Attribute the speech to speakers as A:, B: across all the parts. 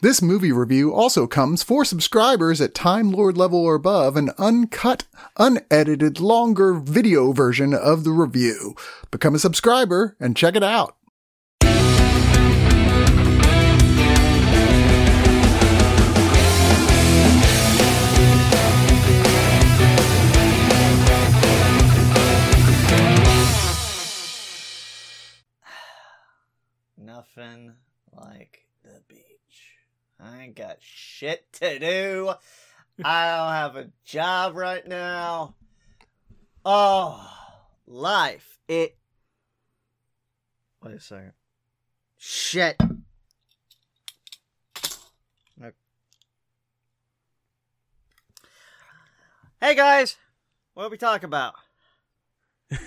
A: This movie review also comes for subscribers at Time Lord level or above an uncut, unedited, longer video version of the review. Become a subscriber and check it out.
B: Nothing like. I ain't got shit to do. I don't have a job right now. Oh, life. It. Wait a second. Shit. Okay. Hey guys, what are we talking about?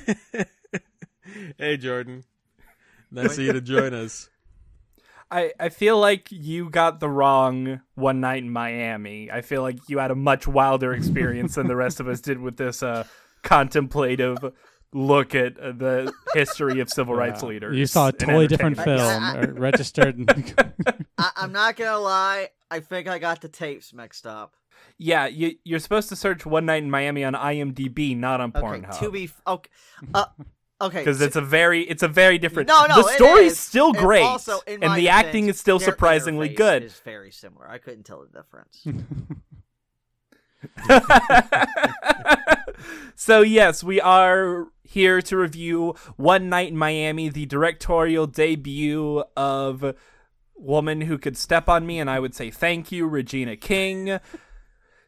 C: hey, Jordan. Nice of you to join us.
D: I, I feel like you got the wrong one night in Miami. I feel like you had a much wilder experience than the rest of us did with this uh, contemplative look at uh, the history of civil rights leaders.
E: You saw a totally different
D: entertainment.
E: film, or registered.
B: I- I'm not gonna lie. I think I got the tapes mixed up.
D: Yeah, you, you're supposed to search One Night in Miami on IMDb, not on
B: Okay,
D: Pornhub.
B: to be f- okay, uh, okay,
D: because
B: so-
D: it's a very it's a very different.
B: No, no,
D: the story's
B: is.
D: still
B: And
D: great,
B: also, in
D: and the acting is still surprisingly good.
B: Is very similar. I couldn't tell the difference.
D: so yes, we are here to review One Night in Miami, the directorial debut of Woman Who Could Step on Me, and I would say thank you, Regina King.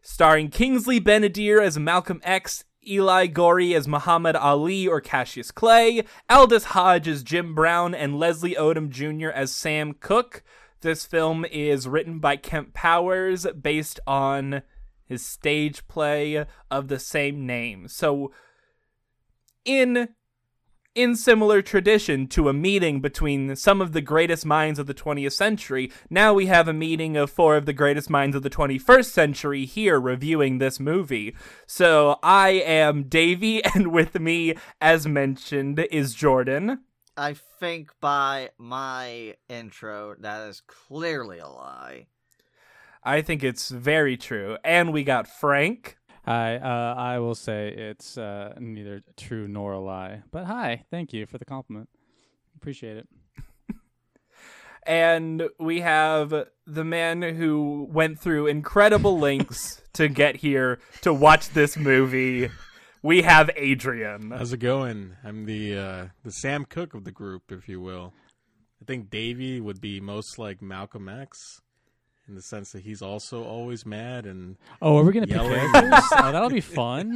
D: Starring Kingsley Ben-Adir as Malcolm X, Eli Goree as Muhammad Ali or Cassius Clay, Aldis Hodge as Jim Brown, and Leslie Odom Jr. as Sam Cooke. This film is written by Kemp Powers based on his stage play of the same name. So in in similar tradition to a meeting between some of the greatest minds of the 20th century, now we have a meeting of four of the greatest minds of the 21st century here reviewing this movie. So I am Davey, and with me, as mentioned, is Jordan.
B: I think by my intro, that is clearly a lie.
D: I think it's very true. And we got Frank.
E: Hi, uh, I will say it's uh, neither true nor a lie. But hi, thank you for the compliment. Appreciate it.
D: and we have the man who went through incredible lengths to get here to watch this movie. We have Adrian.
C: How's it going? I'm the uh, the Sam Cooke of the group, if you will. I think Davey would be most like Malcolm X in the sense that he's also always mad and
E: Oh, are we gonna pick
C: Yelling.
E: characters? oh, that'll be fun.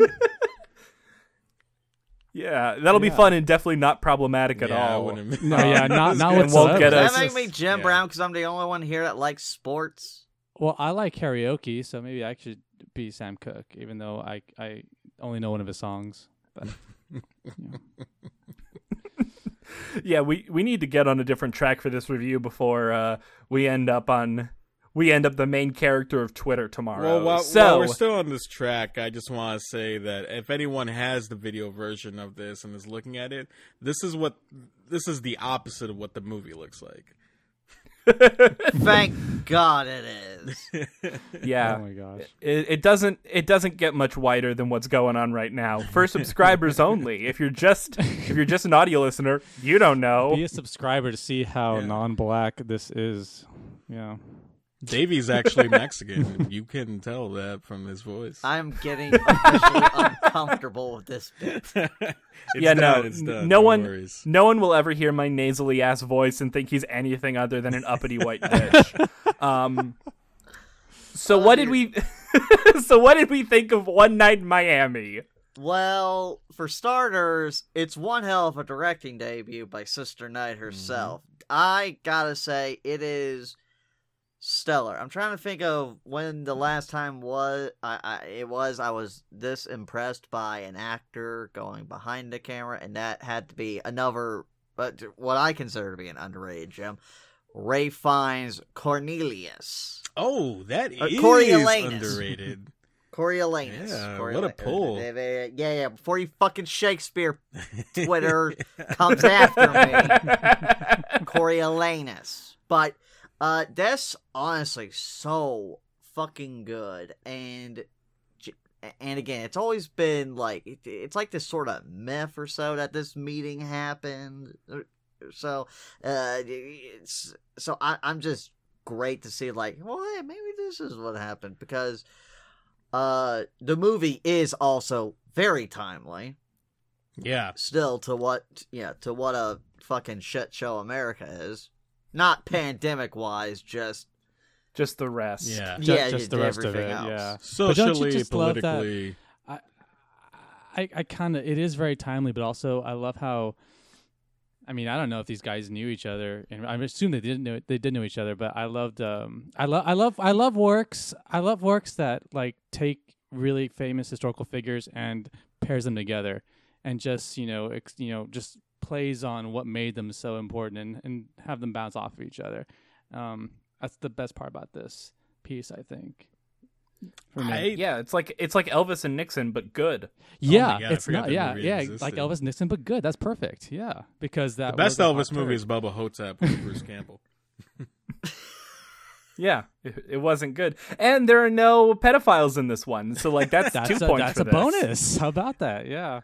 D: Yeah, that'll be
E: Yeah.
D: fun and definitely not problematic at
C: Yeah, I
D: all.
C: wouldn't-
E: No, yeah, not not
D: And won't get.
B: Does
D: us-
B: that make me Jim
C: yeah.
B: Brown because I'm the only one here that likes sports?
E: Well, I like karaoke, so maybe I should be Sam Cooke, even though I I only know one of his songs. But
D: yeah, we we need to get on a different track for this review before uh, we end up on we end up the main character of Twitter tomorrow.
C: Well, while,
D: so
C: while we're still on this track, I just want to say that if anyone has the video version of this and is looking at it, this is what this is the opposite of what the movie looks like.
B: Thank God it is.
D: yeah,
E: oh my gosh,
D: it, it doesn't it doesn't get much wider than what's going on right now for subscribers only. If you're just if you're just an audio listener, you don't know.
E: be a subscriber to see how
C: Yeah.
E: non-black this is. Yeah.
C: Davey's actually Mexican. you can tell that from his voice.
B: I'm getting officially uncomfortable with this bit.
C: It's
D: yeah,
C: done,
D: no,
C: it's done,
D: no one,
C: worries.
D: no one will ever hear my nasally ass voice and think he's anything other than an uppity white bitch. um, so
B: Oh,
D: what did we? so what did we think of One Night in Miami?
B: Well, for starters, it's one hell of a directing debut by Sister Night herself. I gotta say, it is stellar. I'm trying to think of when the last time was I, I it was I was this impressed by an actor going behind the camera, and that had to be another, but what I consider to be an underrated gem. Ralph Fiennes Cornelius.
C: Oh, that is
B: Uh, Coriolanus.
C: underrated.
B: Coriolanus.
C: Yeah,
B: Coriola-
C: what a pull.
B: Yeah, yeah, yeah. Before you fucking Shakespeare Twitter comes after me, Coriolanus. But uh, that's honestly so fucking good, and and again, it's always been like it, it's like this sort of myth or so that this meeting happened. So, uh, it's so I, I'm just great to see like, well, hey, maybe this is what happened because uh the movie is also very timely
C: Yeah.
B: still to what yeah to what a fucking shit show america is not pandemic wise just
D: Just the rest.
C: Yeah.
E: Ju-
B: yeah
E: just the rest of
B: everything
E: it,
B: else.
E: yeah.
C: Socially,
E: just love that- I, I kind of it is very timely, but also I love how. I mean, I don't know if these guys knew each other, and I assume they didn't know they did know each other. But I loved, um, I love, I love, I love works. I love works that like take really famous historical figures and pairs them together, and just you know, ex, you know, just plays on what made them so important, and and have them bounce off of each other. Um, that's the best part about this piece, I think. For me.
C: I,
D: Yeah, it's like it's like Elvis and Nixon, but good.
E: Yeah,
C: God,
E: it's not. Yeah, yeah,
C: existed.
E: like Elvis Nixon, but good. That's perfect. Yeah, because that
C: the best Elvis
E: hot
C: movie
E: turd.
C: is Bubba Ho-Tep with Bruce Campbell.
D: Yeah, it, it wasn't good, and there are no pedophiles in this one. So like that's,
E: That's
D: two
E: a,
D: points.
E: that's
D: for
E: a
D: this.
E: bonus. How about that? Yeah,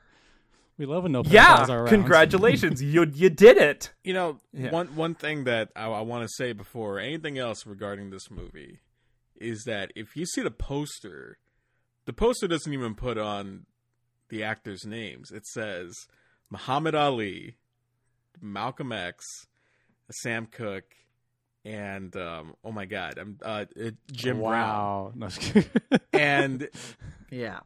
E: we love when no pedophiles
D: Yeah,
E: are around.
D: congratulations, you you did it.
C: You know,
D: Yeah.
C: one one thing that I, I want to say before anything else regarding this movie is that if you see the poster, the poster doesn't even put on the actors' names. It says Muhammad Ali, Malcolm X, Sam Cooke, and um, oh my God, I'm uh, uh, Jim Brown.
E: wow. No.
C: And
B: yeah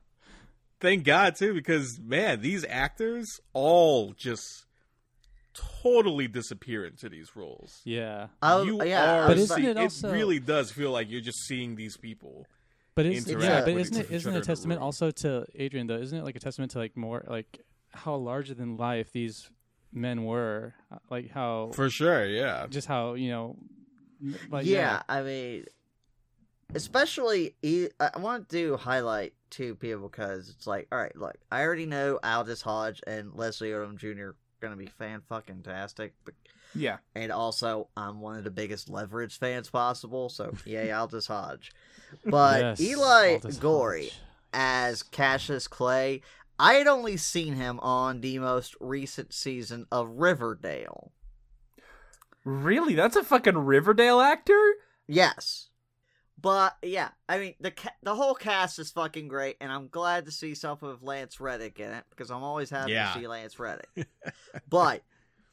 C: thank God too, because man, these actors all just totally disappear into these roles.
E: yeah,
B: I,
C: you
B: yeah
C: are,
E: But isn't
C: see-
E: it also-
C: really does feel like you're just seeing these people.
E: but it's
C: interact
E: yeah, but isn't
C: each
E: it
C: other
E: isn't it a testament also to Adrian though? Isn't it like a testament to like more like how larger than life these men were? Like how
C: For sure, yeah.
E: just how you know, m- like
B: yeah, I mean, especially I want to do highlight two people because it's like, all right, look, I already know Aldis Hodge and Leslie Odom Jr. are gonna be fan fucking tastic, but
D: Yeah,
B: and also I'm one of the biggest Leverage fans possible, so yay Aldis Hodge. But
E: Yes,
B: Eli
E: Aldis
B: Goree
E: Hodge.
B: as Cassius Clay, I had only seen him on the most recent season of Riverdale.
D: really, that's a fucking Riverdale actor.
B: Yes. But yeah, I mean the ca- the whole cast is fucking great, and I'm glad to see something of Lance Reddick in it because I'm always happy
C: Yeah.
B: to see Lance Reddick. but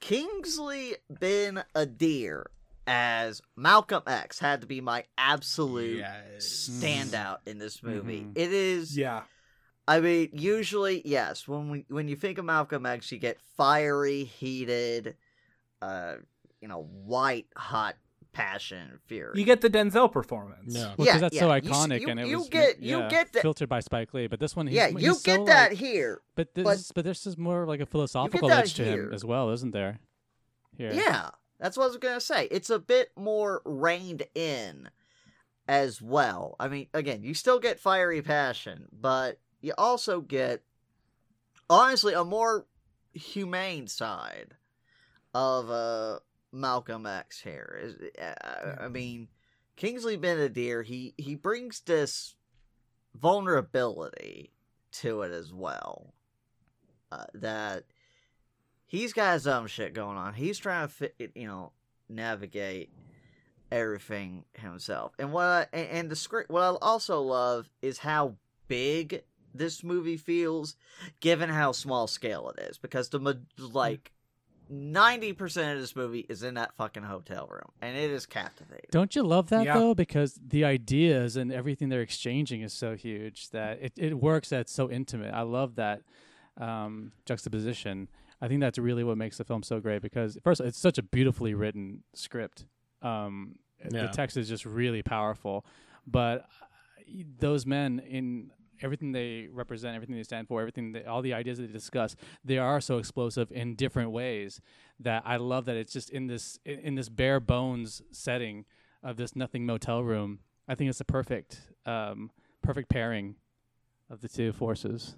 B: Kingsley Ben Adir as Malcolm X had to be my absolute
C: Yes.
B: standout in this movie.
E: Mhm.
B: It is
D: Yeah,
B: I mean, usually, yes. When we when you think of Malcolm X, you get fiery, heated, uh, you know, white hot passion, fury.
D: you get the Denzel performance.
C: No.
E: Well,
B: Yeah,
E: 'cause that's
B: yeah,
E: so iconic,
B: you-
E: and it
B: you
E: was
B: get- you get that-
E: filtered by Spike Lee. But this one, he's,
B: yeah,
E: he's
B: you
E: so,
B: get that
E: like-
B: here.
E: But this,
B: but-
E: is, but this is more like a philosophical edge to
B: here.
E: him as well, isn't there? Here,
B: Yeah, that's what I was gonna say. It's a bit more reined in as well. I mean, again, you still get fiery passion, but you also get honestly a more humane side of uh Malcolm X here. Is uh, I mean, Kingsley Ben-Adir, he he brings this vulnerability to it as well. Uh, that he's got his own shit going on. He's trying to fit, you know, navigate everything himself. And what I, and the script, what I also love is how big this movie feels, given how small scale it is. Because the ma- like ninety percent of this movie is in that fucking hotel room, and it is captivating.
E: Don't you love that
D: Yeah.
E: though? Because the ideas and everything they're exchanging is so huge that it, it works. That's so intimate. I love that um, juxtaposition. I think that's really what makes the film so great. Because first, it's such a beautifully written script. Um,
C: Yeah.
E: The text is just really powerful, but uh, those men in everything they represent, everything they stand for, everything, they, all the ideas that they discuss, they are so explosive in different ways that I love that it's just in this in, in this bare bones setting of this nothing motel room. I think it's a perfect um, perfect pairing of the two forces.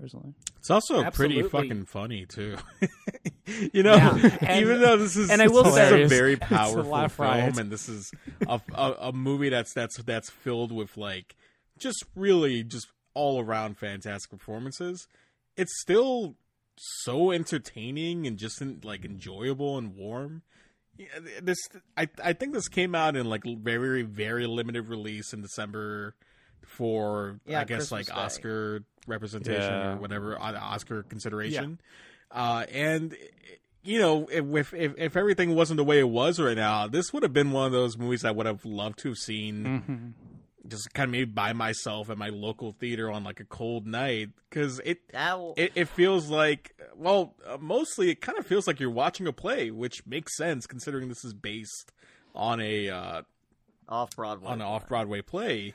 E: Personally,
C: It's also pretty fucking funny too. you know,
D: Yeah, and-
C: even though this is
D: and I will
C: this
D: say-
C: is a very
E: It's a
C: powerful film,
E: riot.
C: and this is a, a a movie that's that's that's filled with like just really just all around fantastic performances. It's still so entertaining and just like enjoyable and warm. Yeah, This I I think this came out in like very very limited release in December for
B: Yeah,
C: I guess
B: Christmas
C: like
B: Day.
C: Oscar representation
E: Yeah.
C: or whatever Oscar consideration. Uh, and you know, if, if if everything wasn't the way it was right now, this would have been one of those movies I would have loved to have seen
E: mm-hmm.
C: Just kind of maybe by myself at my local theater on like a cold night because it it, it feels like well uh, mostly it kind of feels like you're watching a play which makes sense considering this is based on a uh,
B: off Broadway.
C: on an off Broadway play,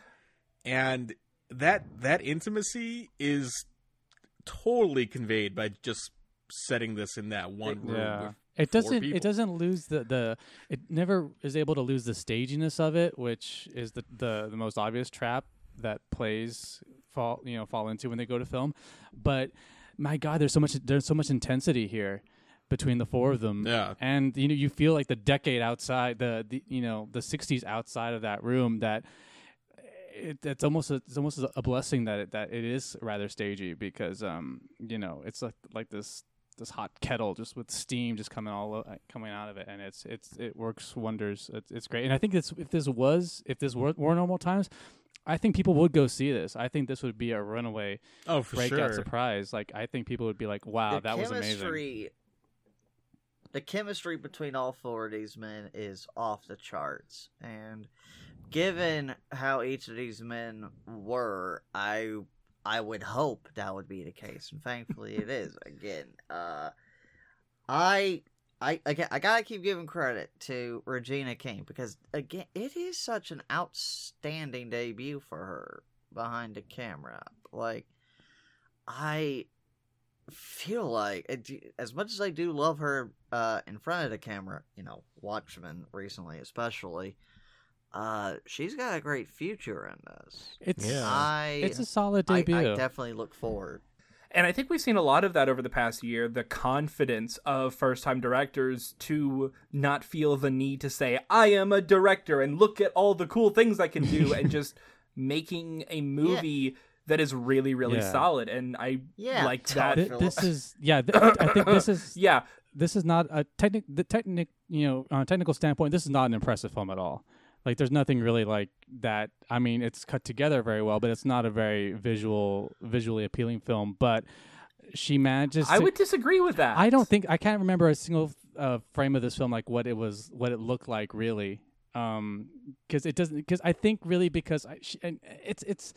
C: and that that intimacy is totally conveyed by just setting this in that one room.
E: yeah. It doesn't. It doesn't lose the, the. It never is able to lose the staginess of it, which is the, the the most obvious trap that plays fall you know fall into when they go to film. But my God, there's so much there's so much intensity here between the four of them.
C: Yeah.
E: and you know you feel like the decade outside the, the you know the 60s outside of that room that it, it's almost a, it's almost a blessing that it, that it is rather stagey because um you know it's like like this this hot kettle just with steam just coming all o- uh, coming out of it and it's it's it works wonders. It's, it's great. And I think this if this was if this were, were normal times I think people would go see this. I think this would be a runaway
C: Oh, for
E: breakout
C: sure.
E: surprise. Like I think people would be like wow
B: the
E: that was amazing.
B: chemistry, The chemistry between all four of these men is off the charts, and given how each of these men were, I I would hope that would be the case, and thankfully it is. Again, uh, I. I again, I gotta keep giving credit to Regina King because again, it is such an outstanding debut for her behind the camera. Like, I feel like it- as much as I do love her uh, in front of the camera, you know, Watchmen recently especially, uh, she's got a great future in this.
E: it's
C: Yeah.
B: I
E: it's a solid
B: I,
E: debut
B: I definitely look forward.
D: And I think we've seen a lot of that over the past year the confidence of first time directors to not feel the need to say, I am a director and look at all the cool things I can do, and just making a movie that is really, really
E: Yeah.
D: solid. And I
B: Yeah,
D: like that.
E: Th- this is yeah. Th- I think this is
D: Yeah,
E: this is not a technic. The technic, you know, on a technical standpoint, this is not an impressive film at all. Like, there's nothing really like that. I mean, it's cut together very well, but it's not a very visual, visually appealing film. But she manages.
D: I would disagree with that.
E: I don't think I can't remember a single uh, frame of this film like what it was, what it looked like really. Um, because it doesn't. Because I think really because I, she, and it's it's.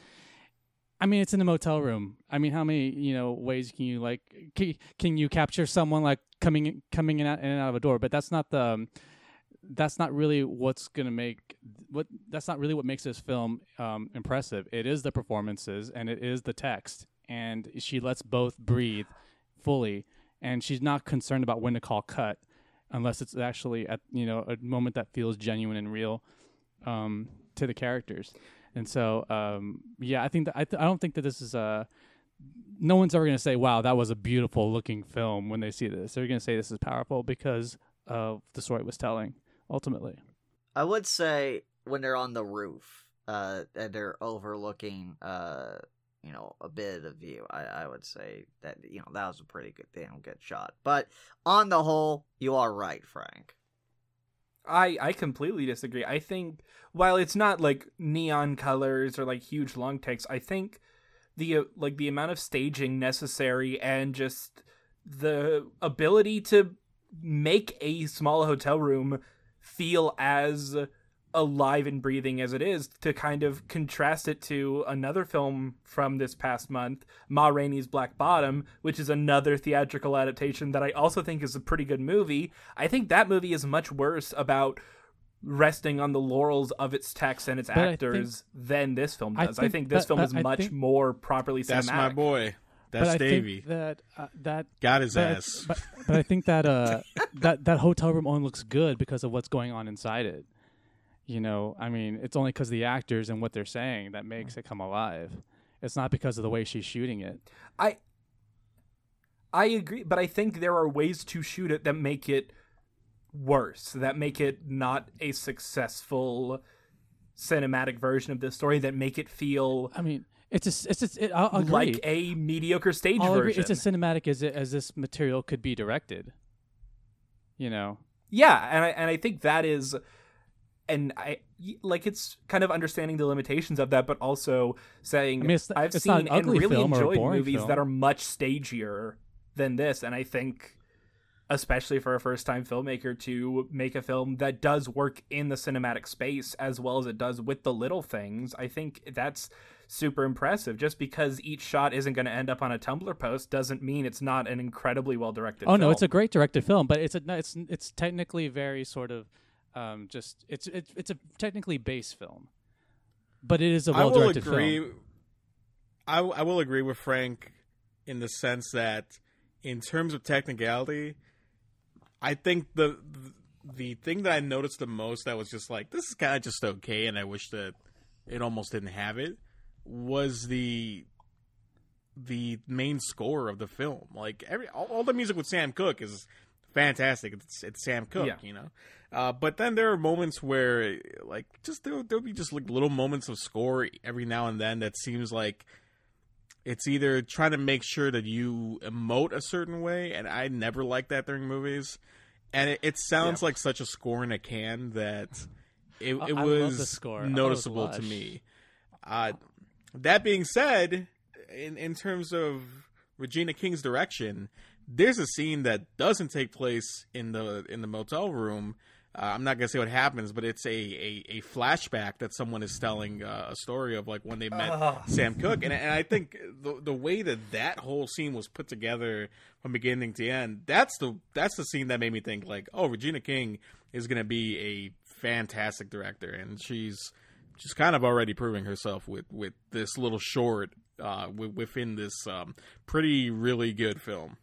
E: I mean, it's in a motel room. I mean, how many you know ways can you like can, can you capture someone like coming in- coming in, out, in and out of a door? But that's not the. um, that's not really what's gonna make what. That's not really what makes this film um, impressive. It is the performances and it is the text, and she lets both breathe fully, and she's not concerned about when to call cut, unless it's actually at you know a moment that feels genuine and real um, to the characters. And so, um, yeah, I think that I, th- I don't think that this is a. No one's ever going to say, "Wow, that was a beautiful looking film." When they see this, they're going to say this is powerful because of the story it was telling. Ultimately,
B: I would say when they're on the roof, uh, and they're overlooking, uh, you know, a bit of view. I, I would say that you know that was a pretty good, damn good shot. But on the whole, you are right, Frank.
D: I I completely disagree. I think while it's not like neon colors or like huge long takes, I think the uh, like the amount of staging necessary and just the ability to make a small hotel room feel as alive and breathing as it is to kind of contrast it to another film from this past month, Ma Rainey's Black Bottom, which is another theatrical adaptation that I also think is a pretty good movie. I think that movie is much worse about resting on the laurels of its text and its
E: But I
D: actors than this film does. I
E: think-
D: think, this
E: but-
D: film
E: but
D: is
E: I
D: much
E: think-
D: more properly cinematic.
C: That's my boy. That's
E: but I
C: Davey.
E: think that uh, that
C: Got his
E: but
C: ass.
E: but, but I think that uh that that hotel room only looks good because of what's going on inside it. You know, I mean, it's only because the actors and what they're saying that makes it come alive. It's not because of the way she's shooting it.
D: I I agree, but I think there are ways to shoot it that make it worse, that make it not a successful cinematic version of this story, that make it feel
E: I mean, it's a, it's a, it, I'll, agree.
D: like a mediocre stage
E: I'll agree.
D: version.
E: It's as cinematic as it, as this material could be directed. You know,
D: Yeah, and I and I think that is, and I like it's kind of understanding the limitations of that, but also saying
E: I mean, it's-
D: I've
E: it's
D: seen
E: an
D: and really
E: film or a
D: enjoyed movies
E: film.
D: that are much stagier than this, and I think. Especially for a first time filmmaker to make a film that does work in the cinematic space as well as it does with the little things, I think that's super impressive. Just because each shot isn't going to end up on a Tumblr post doesn't mean it's not an incredibly well directed film.
E: oh no, it's a great directed film, but it's a it's it's technically very sort of um, just it's it's it's a technically base film, but it is a well
C: will
E: directed
C: agree.
E: film.
C: I, I will agree with Frank in the sense that, in terms of technicality, I think the the thing that I noticed the most that was just like this is kind of just okay, and I wish that it almost didn't have it was the the main score of the film. Like every all, all the music with Sam Cooke is fantastic. It's it's Sam Cooke,
D: Yeah.
C: you know. Uh, but then there are moments where, like, just there there'll be just like little moments of score every now and then that seems like it's either trying to make sure that you emote a certain way, and I never like that during movies. And it, it sounds like such a score in a can that it, it
E: I love the
C: was
E: score. I it was
C: noticeable to me. Uh, that being said, in in terms of Regina King's direction, there's a scene that doesn't take place in the in the motel room. Uh, I'm not gonna say what happens, but it's a, a, a flashback that someone is telling uh, a story of like when they met Sam Cooke, and and I think the the way that that whole scene was put together from beginning to end, that's the that's the scene that made me think like, oh, Regina King is gonna be a fantastic director, and she's she's kind of already proving herself with with this little short uh, wi- within this um, pretty really good film.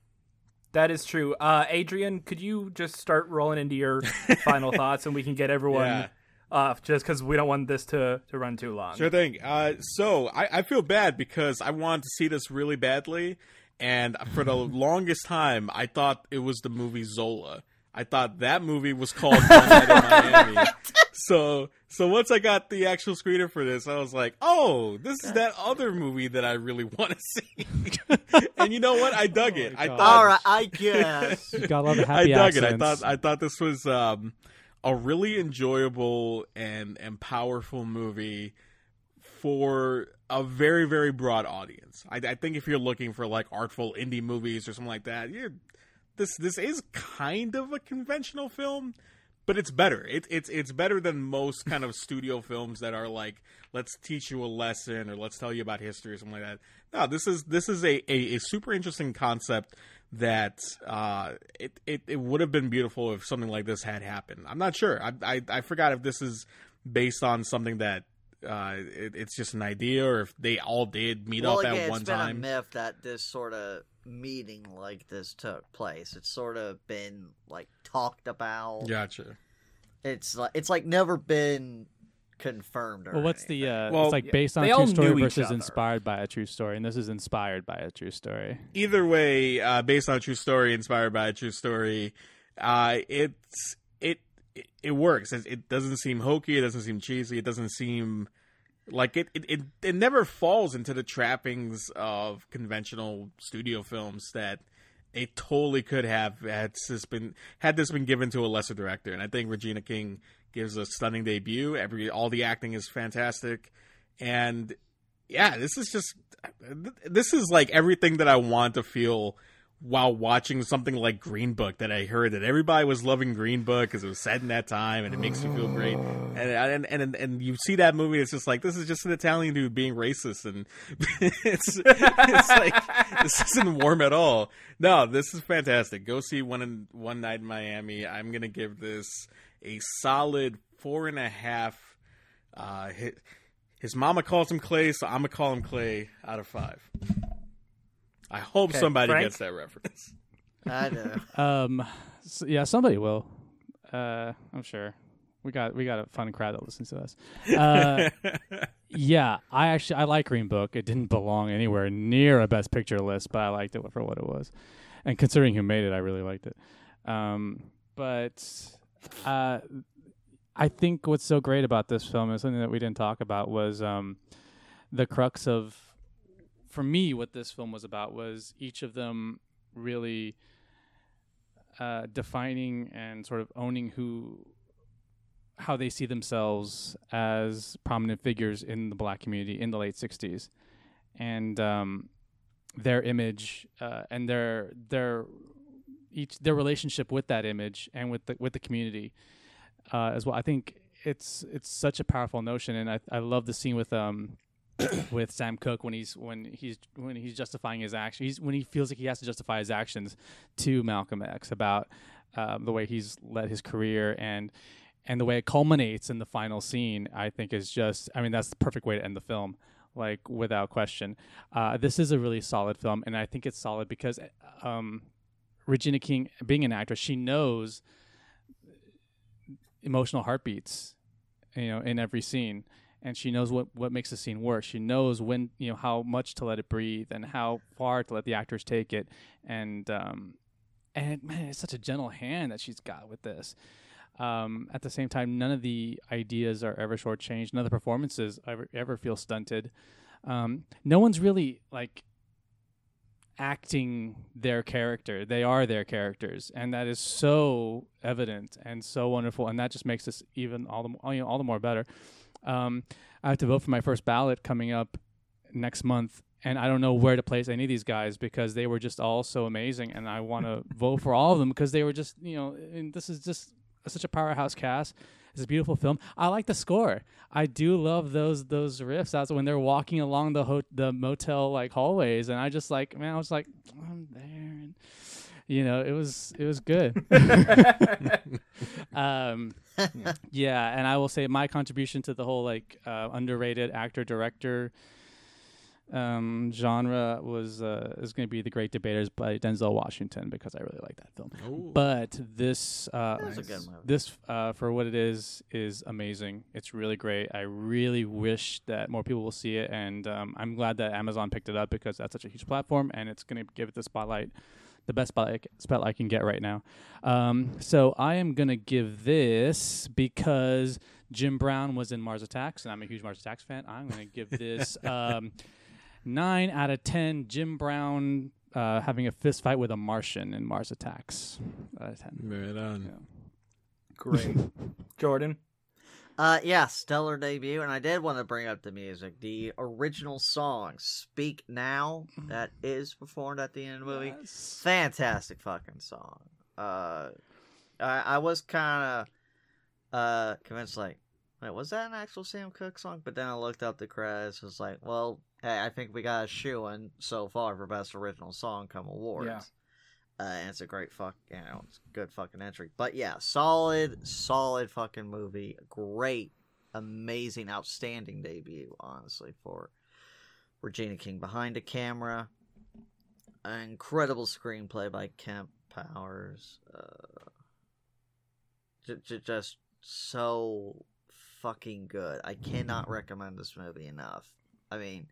D: That is true. Uh, Adrian, could you just start rolling into your final thoughts and we can get everyone
C: Yeah.
D: off just because we don't want this to, to run too long.
C: Sure thing. Uh, so I, I feel bad because I wanted to see this really badly, and for the longest time, I thought it was the movie Zola. I thought that movie was called One in Miami. So, so once I got the actual screener for this, I was like, "Oh, this is that other movie that I really want to see." and you know what? I dug it. I thought
B: All right, I guess.
E: You gotta love the
C: I dug
E: accents.
C: it. I thought I thought this was um, a really enjoyable and and powerful movie for a very very broad audience. I, I think if you're looking for like artful indie movies or something like that, you this this is kind of a conventional film, but it's better. It, it's it's better than most kind of studio films that are like let's teach you a lesson or let's tell you about history or something like that. No, this is this is a, a, a super interesting concept that uh, it, it it would have been beautiful if something like this had happened. I'm not sure. I I, I forgot if this is based on something that uh, it, it's just an idea or if they all did meet
B: well,
C: up
B: again,
C: at one
B: it's been
C: time.
B: a myth that this sort of meeting like this took place. It's sort of been like talked about.
C: Gotcha.
B: It's like it's like never been confirmed. Or
E: Well, what's the? Uh,
C: Well,
E: it's like based on
D: they
E: a
D: all
E: true story
D: knew each
E: versus
D: other.
E: inspired by a true story, and this is inspired by a true story.
C: either way, uh, based on a true story, inspired by a true story, uh, it's it it, it works. It, it doesn't seem hokey. It doesn't seem cheesy. It doesn't seem like it, it it never falls into the trappings of conventional studio films that it totally could have had this been had this been given to a lesser director. And I think Regina King gives a stunning debut. Every all the acting is fantastic, and yeah, this is just this is like everything that I want to feel while watching something like Green Book that I heard that everybody was loving Green Book because it was set in that time and it makes you feel great. And and and and you see that movie, it's just like this is just an Italian dude being racist, and it's it's like this isn't warm at all. No, this is fantastic. Go see one in one night in Miami. I'm gonna give this a solid four and a half. Uh, his, his mama calls him Clay, so I'm gonna call him Clay out of five. I hope
D: Okay,
C: somebody
D: Frank?
C: gets that reference.
B: I know.
E: Um, s yeah, somebody will. Uh, I'm sure. We got we got a fun crowd that listens to us. Uh, yeah, I actually I like Green Book. It didn't belong anywhere near a Best Picture list, but I liked it for what it was. And considering who made it, I really liked it. Um, but uh, I think what's so great about this film is something that we didn't talk about was um, the crux of, for me, what this film was about was each of them really uh, defining and sort of owning who how they see themselves as prominent figures in the black community in the late 60s and um, their image uh, and their their each their relationship with that image and with the with the community uh, as well I think it's it's such a powerful notion. And I, I love the scene with um with Sam Cooke when he's when he's when he's justifying his actions. he's when he feels like he has to justify his actions to Malcolm X about um, the way he's led his career and and the way it culminates in the final scene I think is just I mean that's the perfect way to end the film like without question uh, this is a really solid film and I think it's solid because um, Regina King being an actress she knows emotional heartbeats you know in every scene and she knows what what makes the scene work. She knows when you know how much to let it breathe and how far to let the actors take it. And um and man it's such a gentle hand that she's got with this. Um at the same time none of the ideas are ever shortchanged. None of the performances ever ever feel stunted. Um no one's really like acting their character. They are their characters, and that is so evident and so wonderful, and that just makes this even all the mo- you know, all the more better. Um, I have to vote for my first ballot coming up next month, and I don't know where to place any of these guys because they were just all so amazing, and I want to vote for all of them because they were just you know, and this is just such a powerhouse cast. It's a beautiful film. I like the score. I do love those those riffs as when they're walking along the ho- the motel like hallways, and I just like man, I was like, I'm there, and you know, it was it was good. um, yeah, and I will say my contribution to the whole like uh, underrated actor director um, genre was uh, is going to be The Great Debaters by Denzel Washington because I really like that film.
C: Ooh.
E: But this uh,
B: That's a good movie.
E: this uh, for what it is is amazing. It's really great. I really wish that more people will see it, and um, I'm glad that Amazon picked it up because that's such a huge platform, and it's going to give it the spotlight, the best spotlight, spotlight I can get right now. Um, so I am going to give this because Jim Brown was in Mars Attacks, and I'm a huge Mars Attacks fan. I'm going to give this um, nine out of ten. Jim Brown. Uh, having a fist fight with a Martian in Mars Attacks. Out of ten.
C: Right on.
E: Yeah.
D: Great. Jordan.
B: Uh, yeah, stellar debut, and I did want to bring up the music. The original song, "Speak Now," that is performed at the end of the movie.
E: Yes.
B: Fantastic fucking song. Uh, I, I was kind of uh convinced, like, wait, was that an actual Sam Cooke song? But then I looked up the credits, and was like, well, hey, I think we got a shoe in so far for best original song come awards.
D: Yeah.
B: Uh, and it's a great fuck, you know, it's a good fucking entry. But yeah, solid, solid fucking movie. Great, amazing, outstanding debut, honestly, for Regina King behind the camera. An incredible screenplay by Kemp Powers. Uh, j- j- just so fucking good. I cannot recommend this movie enough. I mean,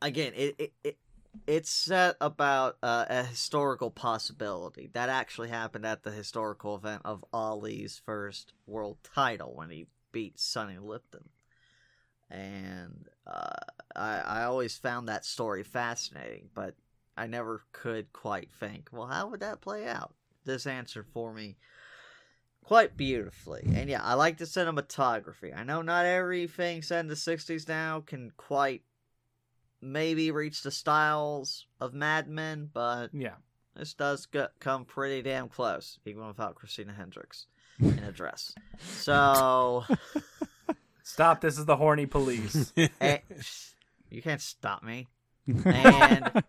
B: again, it it, it it's set about uh, a historical possibility that actually happened at the historical event of Ali's first world title when he beat Sonny Liston. And uh, I, I always found that story fascinating, but I never could quite think, well, how would that play out? This answered for me quite beautifully. And yeah, I like the cinematography. I know not everything set in the 60s now can quite maybe reach the styles of Mad Men, but
D: Yeah.
B: this does go- come pretty damn close, even without Christina Hendricks in a dress. So,
D: Stop. This is the horny police.
B: eh, you can't stop me. And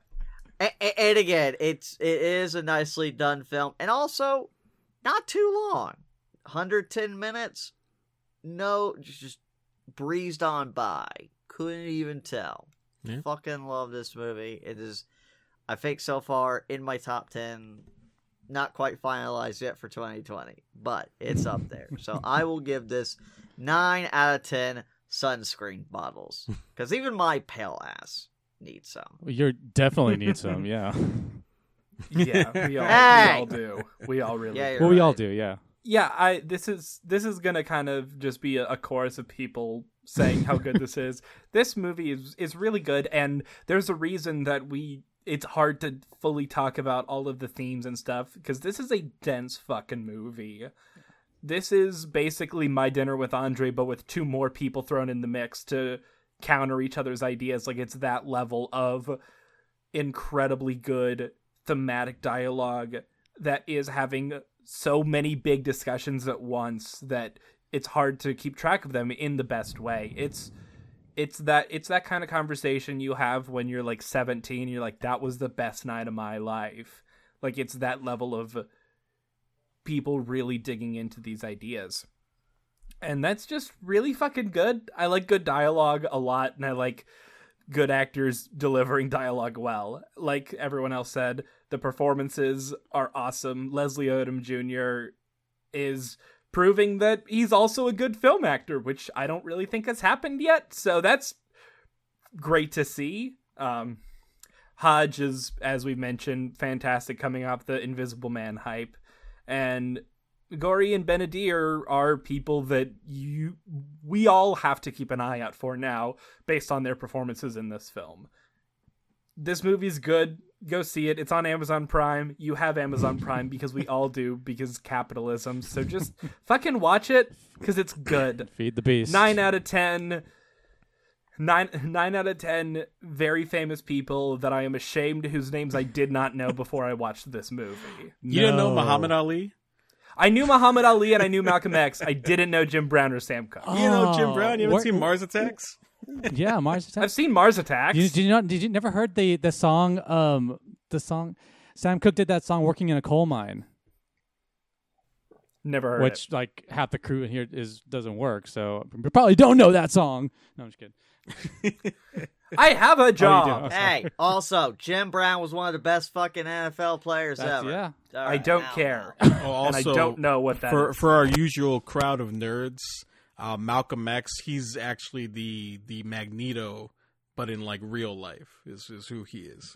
B: A- a- and again, it's it is a nicely done film, and also not too long. 110 minutes, no, just breezed on by. Couldn't even tell.
C: Yeah.
B: Fucking love this movie. It is, I think, so far in my top 10. Not quite finalized yet for 2020, but it's up there. So I will give this nine out of 10 sunscreen bottles because even my pale ass needs some.
E: You definitely need some, yeah.
D: yeah, we all, we all do. We all really.
B: Yeah,
D: do.
B: you're
E: well, we all
B: right.
E: do, yeah.
D: Yeah i this is this is gonna kind of just be a, a chorus of people saying how good this is. This movie is is really good and there's a reason that we it's hard to fully talk about all of the themes and stuff because this is a dense fucking movie. This is basically my dinner with andre but with two more people thrown in the mix to counter each other's ideas. Like it's that level of incredibly good thematic dialogue that is having so many big discussions at once that it's hard to keep track of them in the best way. It's it's that it's that kind of conversation you have when you're like 17 you're like that was the best night of my life. Like it's that level of people really digging into these ideas. And that's just really fucking good. I like good dialogue a lot and I like good actors delivering dialogue well. Like everyone else said, the performances are awesome. Leslie Odom Jr. is proving that he's also a good film actor, which I don't really think has happened yet. So that's great to see. Um, Hodge is, as we mentioned, fantastic coming off the Invisible Man hype. And Goree and Ben-Adir are people that you we all have to keep an eye out for now based on their performances in this film. This movie's good. Go see it. It's on Amazon Prime. You have Amazon Prime because we all do because capitalism. So just fucking watch it because it's good.
E: Feed the beast.
D: Nine out of ten. Nine nine out of ten very famous people that I am ashamed whose names I did not know before I watched this movie.
C: You didn't know Muhammad Ali?
D: I knew Muhammad Ali and I knew Malcolm X. I didn't know Jim Brown or Sam Cooke.
C: You know Jim
E: Oh,
C: Brown? You haven't
E: where-
C: seen Mars Attacks?
E: Yeah, Mars Attacks.
D: I've seen Mars Attacks.
E: Did you, did you not? Did you never heard the the song? Um, the song. Sam Cooke did that song "Working in a Coal Mine,"
D: Never heard
E: which
D: it.
E: like half the crew in here is doesn't work. So you probably don't know that song. No, I'm just kidding.
D: I have a
E: Oh, you do?
D: job.
E: Oh, sorry.
B: Hey, also, Jim Brown was one of the best fucking NFL players
E: That's-
B: ever.
E: yeah.
B: All
D: I don't
B: now,
D: care.
B: now.
C: Oh, also,
D: and I don't know what that
C: for
D: is.
C: for our usual crowd of nerds, uh, Malcolm X, he's actually the the Magneto, but in like real life is is who he is.